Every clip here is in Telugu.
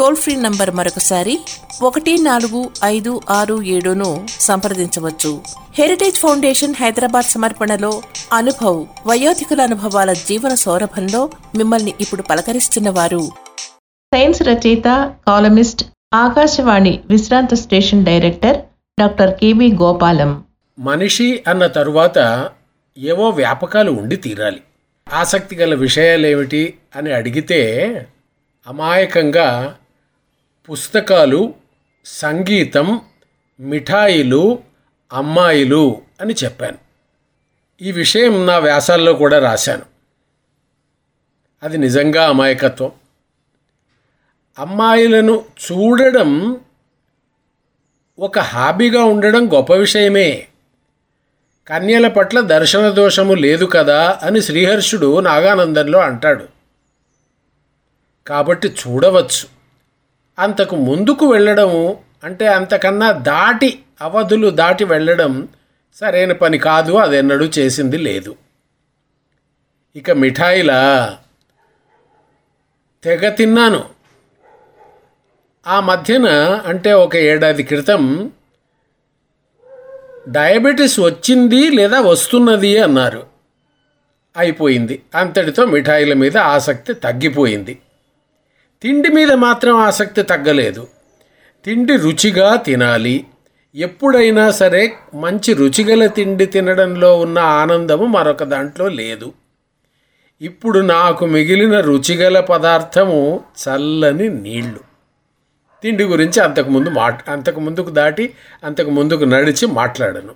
Toll free number మరొకసారి ఒకటి నాలుగు ఐదు ఆరు ఏడును సంప్రదించవచ్చు. హెరిటేజ్ ఫౌండేషన్ హైదరాబాద్ సమర్పణలో అనుభవ్ వయోధికుల అనుభవాల జీవన సౌరభంలో మిమ్మల్ని ఇప్పుడు పలకరిస్తున్న వారు సైన్స్ రచయిత కాలమిస్ట్ ఆకాశవాణి విశ్రాంత station director doctor K V Gopalam. మనిషి అన్న తరువాత ఏవో వ్యాపకాలు ఉండి తీరాలి. ఆసక్తి గల విషయాలేమిటి అని అడిగితే అమాయకంగా పుస్తకాలు సంగీతం మిఠాయిలు అమ్మాయిలు అని చెప్పాను. ఈ విషయం నా వ్యాసాల్లో కూడా రాశాను. అది నిజంగా అమాయకత్వం. అమ్మాయిలను చూడడం ఒక హాబీగా ఉండడం గొప్ప విషయమే. కన్యల పట్ల దర్శన దోషము లేదు కదా అని శ్రీహర్షుడు నాగానందంలో అంటాడు. కాబట్టి చూడవచ్చు. అంతకు ముందుకు వెళ్ళడం అంటే అంతకన్నా దాటి అవధులు దాటి వెళ్ళడం సరైన పని కాదు అది ఎన్నడూ చేసింది లేదు. ఇక మిఠాయిలా తెగ తిన్నాను. ఆ మధ్యన అంటే ఒక ఏడాది క్రితం డయాబెటీస్ వచ్చింది లేదా వస్తున్నది అన్నారు. అయిపోయింది. అంతటితో మిఠాయిల మీద ఆసక్తి తగ్గిపోయింది. తిండి మీద మాత్రం ఆసక్తి తగ్గలేదు. తిండి రుచిగా తినాలి. ఎప్పుడైనా సరే మంచి రుచిగల తిండి తినడంలో ఉన్న ఆనందము మరొక దాంట్లో లేదు. ఇప్పుడు నాకు మిగిలిన రుచిగల పదార్థము చల్లని నీళ్ళు. తిండి గురించి అంతకుముందు మాట్ అంతకు ముందుకు దాటి అంతకు ముందుకు నడిచి మాట్లాడను.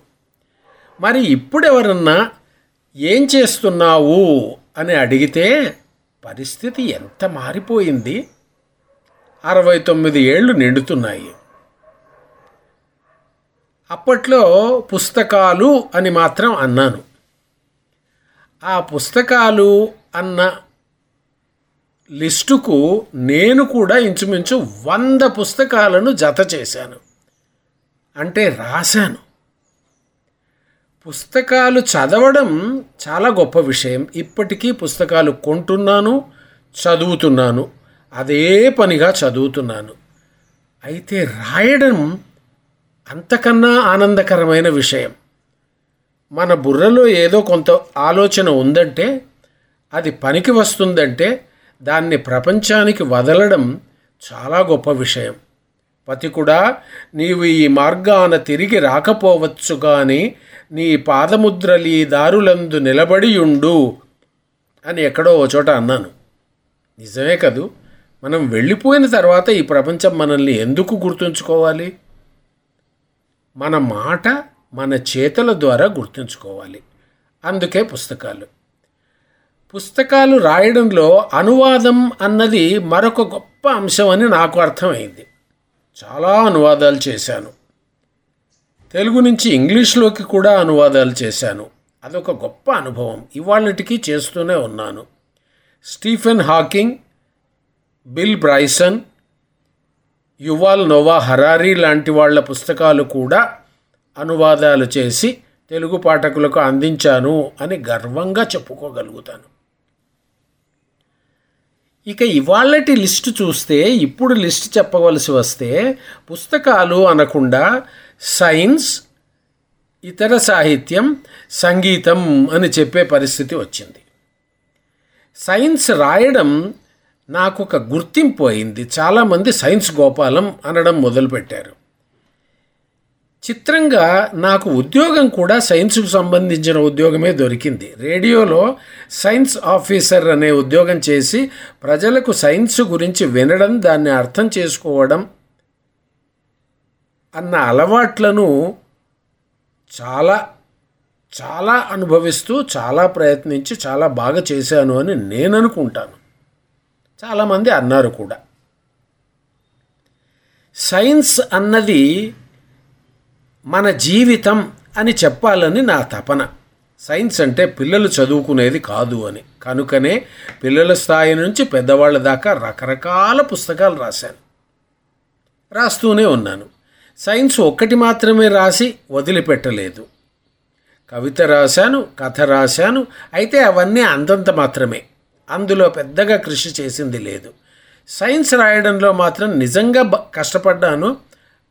మరి ఇప్పుడు ఎవరన్నా ఏం చేస్తున్నావు అని అడిగితే పరిస్థితి ఎంత మారిపోయింది? అరవై తొమ్మిది ఏళ్ళు నిండుతున్నాయి. అప్పట్లో పుస్తకాలు అని మాత్రం అన్నాను. ఆ పుస్తకాలు అన్న లిస్టుకు నేను కూడా ఇంచుమించు వంద పుస్తకాలను జత చేశాను. అంటే రాశాను. పుస్తకాలు చదవడం చాలా గొప్ప విషయం. ఇప్పటికీ పుస్తకాలు కొంటున్నాను చదువుతున్నాను. అదే పనిగా చదువుతున్నాను. అయితే రాయడం అంతకన్నా ఆనందకరమైన విషయం. మన బుర్రలో ఏదో కొంత ఆలోచన ఉందంటే అది పనికి వస్తుందంటే దాన్ని ప్రపంచానికి వదలడం చాలా గొప్ప విషయం. పతికుడా నీవు ఈ మార్గాన తిరిగి రాకపోవచ్చు కానీ నీ పాదముద్రలీ దారులందు నిలబడియుండు అని ఎక్కడో ఓ చోట అన్నాను. నిజమే కదూ? మనం వెళ్ళిపోయిన తర్వాత ఈ ప్రపంచం మనల్ని ఎందుకు గుర్తుంచుకోవాలి? మన మాట మన చేతుల ద్వారా గుర్తుంచుకోవాలి. అందుకే పుస్తకాలు. పుస్తకాలు రాయడంలో అనువాదం అన్నది మరొక గొప్ప అంశం అని నాకు అర్థమైంది. చాలా అనువాదాలు చేశాను. తెలుగు నుంచి ఇంగ్లీష్లోకి కూడా అనువాదాలు చేశాను. అదొక గొప్ప అనుభవం. ఇవాళటికి చేస్తూనే ఉన్నాను. Stephen Hawking Bill Bryson Yuval Noah Harari లాంటి వాళ్ళ పుస్తకాలు కూడా అనువాదాలు చేసి తెలుగు పాఠకులకు అందించాను అని గర్వంగా చెప్పుకోగలుగుతాను. ఇక ఇవాళటి లిస్టు చూస్తే ఇప్పుడు లిస్ట్ చెప్పవలసి వస్తే పుస్తకాలు అనకుండా సైన్స్ ఇతర సాహిత్యం సంగీతం అని చెప్పే పరిస్థితి వచ్చింది. సైన్స్ రాయడం నాకు ఒక గుర్తింపు అయింది. చాలామంది సైన్స్ గోపాలం అనడం మొదలుపెట్టారు. చిత్రంగా నాకు ఉద్యోగం కూడా సైన్స్కు సంబంధించిన ఉద్యోగమే దొరికింది. రేడియోలో సైన్స్ ఆఫీసర్ అనే ఉద్యోగం చేసి ప్రజలకు సైన్స్ గురించి వినడం దాన్ని అర్థం చేసుకోవడం అన్న అలవాట్లను చాలా చాలా అనుభవిస్తూ చాలా ప్రయత్నించి చాలా బాగా చేశాను అని నేను అనుకుంటాను చాలామంది అన్నారు కూడా. సైన్స్ అన్నది మన జీవితం అని చెప్పాలని నా తపన. సైన్స్ అంటే పిల్లలు చదువుకునేది కాదు అని. కనుకనే పిల్లల స్థాయి నుంచి పెద్దవాళ్ళ దాకా రకరకాల పుస్తకాలు రాశాను. రాస్తూనే ఉన్నాను. సైన్స్ ఒక్కటి మాత్రమే రాసి వదిలిపెట్టలేదు. కవిత రాశాను కథ రాశాను అయితే అవన్నీ అంతంత మాత్రమే. అందులో పెద్దగా కృషి చేసింది లేదు. సైన్స్ రాయడంలో మాత్రం నిజంగా బ- కష్టపడ్డాను.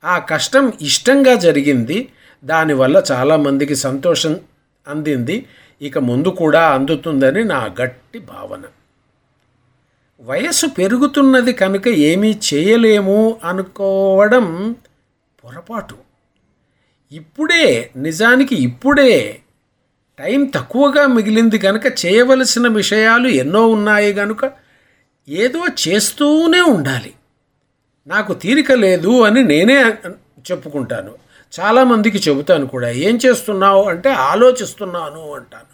ఆ కష్టం ఇష్టంగా జరిగింది. దానివల్ల చాలామందికి సంతోషం అందింది. ఇక ముందు కూడా అందుతుందని నా గట్టి భావన. వయసు పెరుగుతున్నది కనుక ఏమీ చేయలేము అనుకోవడం పొరపాటు. ఇప్పుడే నిజానికి ఇప్పుడే టైం తక్కువగా మిగిలింది కనుక చేయవలసిన విషయాలు ఎన్నో ఉన్నాయి కనుక ఏదో చేస్తూనే ఉండాలి. నాకు తీరిక లేదు అని నేనే చెప్పుకుంటాను. చాలామందికి చెబుతాను కూడా ఏం చేస్తున్నావు? అంటే ఆలోచిస్తున్నాను అంటాను.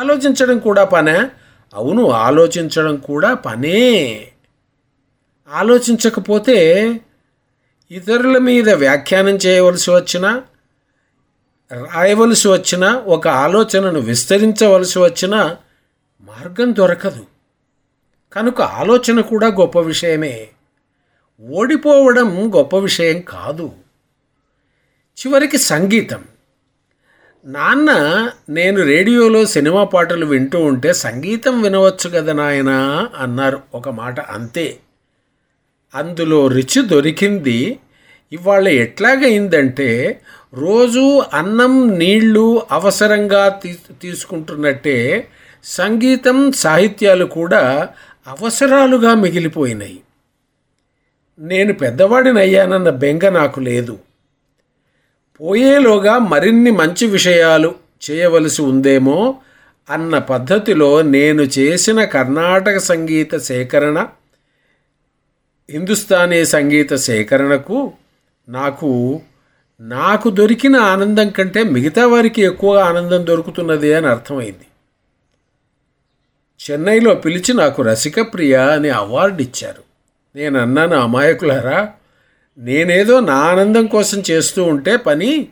ఆలోచించడం కూడా పనే. అవును ఆలోచించడం కూడా పనే. ఆలోచించకపోతే ఇతరుల మీద వ్యాఖ్యానం చేయవలసి వచ్చినా రాయవలసి వచ్చినా ఒక ఆలోచనను విస్తరించవలసి వచ్చిన మార్గం దొరకదు. కనుక ఆలోచన కూడా గొప్ప విషయమే. ఓడిపోవడం గొప్ప విషయం కాదు. చివరికి సంగీతం. నాన్న నేను రేడియోలో సినిమా పాటలు వింటూ ఉంటే సంగీతం వినవచ్చు కదా నాయనా అన్నారు ఒక మాట అంతే. అందులో రుచి దొరికింది. ఇవాళ ఎట్లాగైందంటే రోజు అన్నం నీళ్ళు అవసరంగా తీ తీసుకుంటున్నట్టే సంగీతం సాహిత్యాలు కూడా అవసరాలుగా మిగిలిపోయినాయి. నేను పెద్దవాడిని అయ్యానన్న బెంగ నాకు లేదు. పోయేలోగా మరిన్ని మంచి విషయాలు చేయవలసి ఉందేమో అన్న పద్ధతిలో నేను చేసిన కర్ణాటక సంగీత సేకరణ హిందుస్థానీ సంగీత సేకరణకు నాకు నాకు దొరికిన ఆనందం కంటే మిగతా వారికి ఎక్కువ ఆనందం దొరుకుతున్నది అని అర్థమైంది. చెన్నైలో పిలిచి నాకు రసికప్రియ అని అవార్డు ఇచ్చారు. నేను అన్నాను అమాయకులారా నేనేదో నా ఆనందం కోసం చేస్తూ ఉంటే పని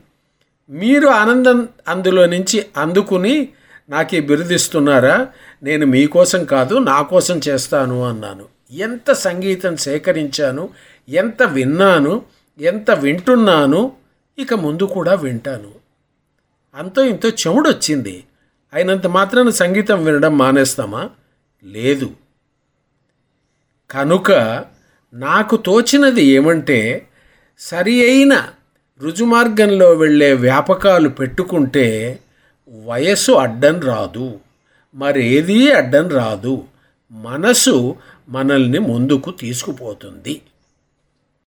మీరు ఆనందం అందులో నుంచి అందుకుని నాకు ఈ బిరుదిస్తున్నారా? నేను మీకోసం కాదు నా కోసం చేస్తాను అన్నాను. ఎంత సంగీతం సేకరించాను ఎంత విన్నాను ఎంత వింటున్నాను ఇక ముందు కూడా వింటాను. అంతో ఇంతో చెవుడొచ్చింది అయినంత మాత్రాన సంగీతం వినడం మానేస్తామా? లేదు. కనుక నాకు తోచినది ఏమంటే సరి అయిన రుజుమార్గంలో వెళ్ళే వ్యాపకాలు పెట్టుకుంటే వయస్సు అడ్డం రాదు. మరేదీ అడ్డం రాదు. మనసు మనల్ని ముందుకు తీసుకుపోతుంది.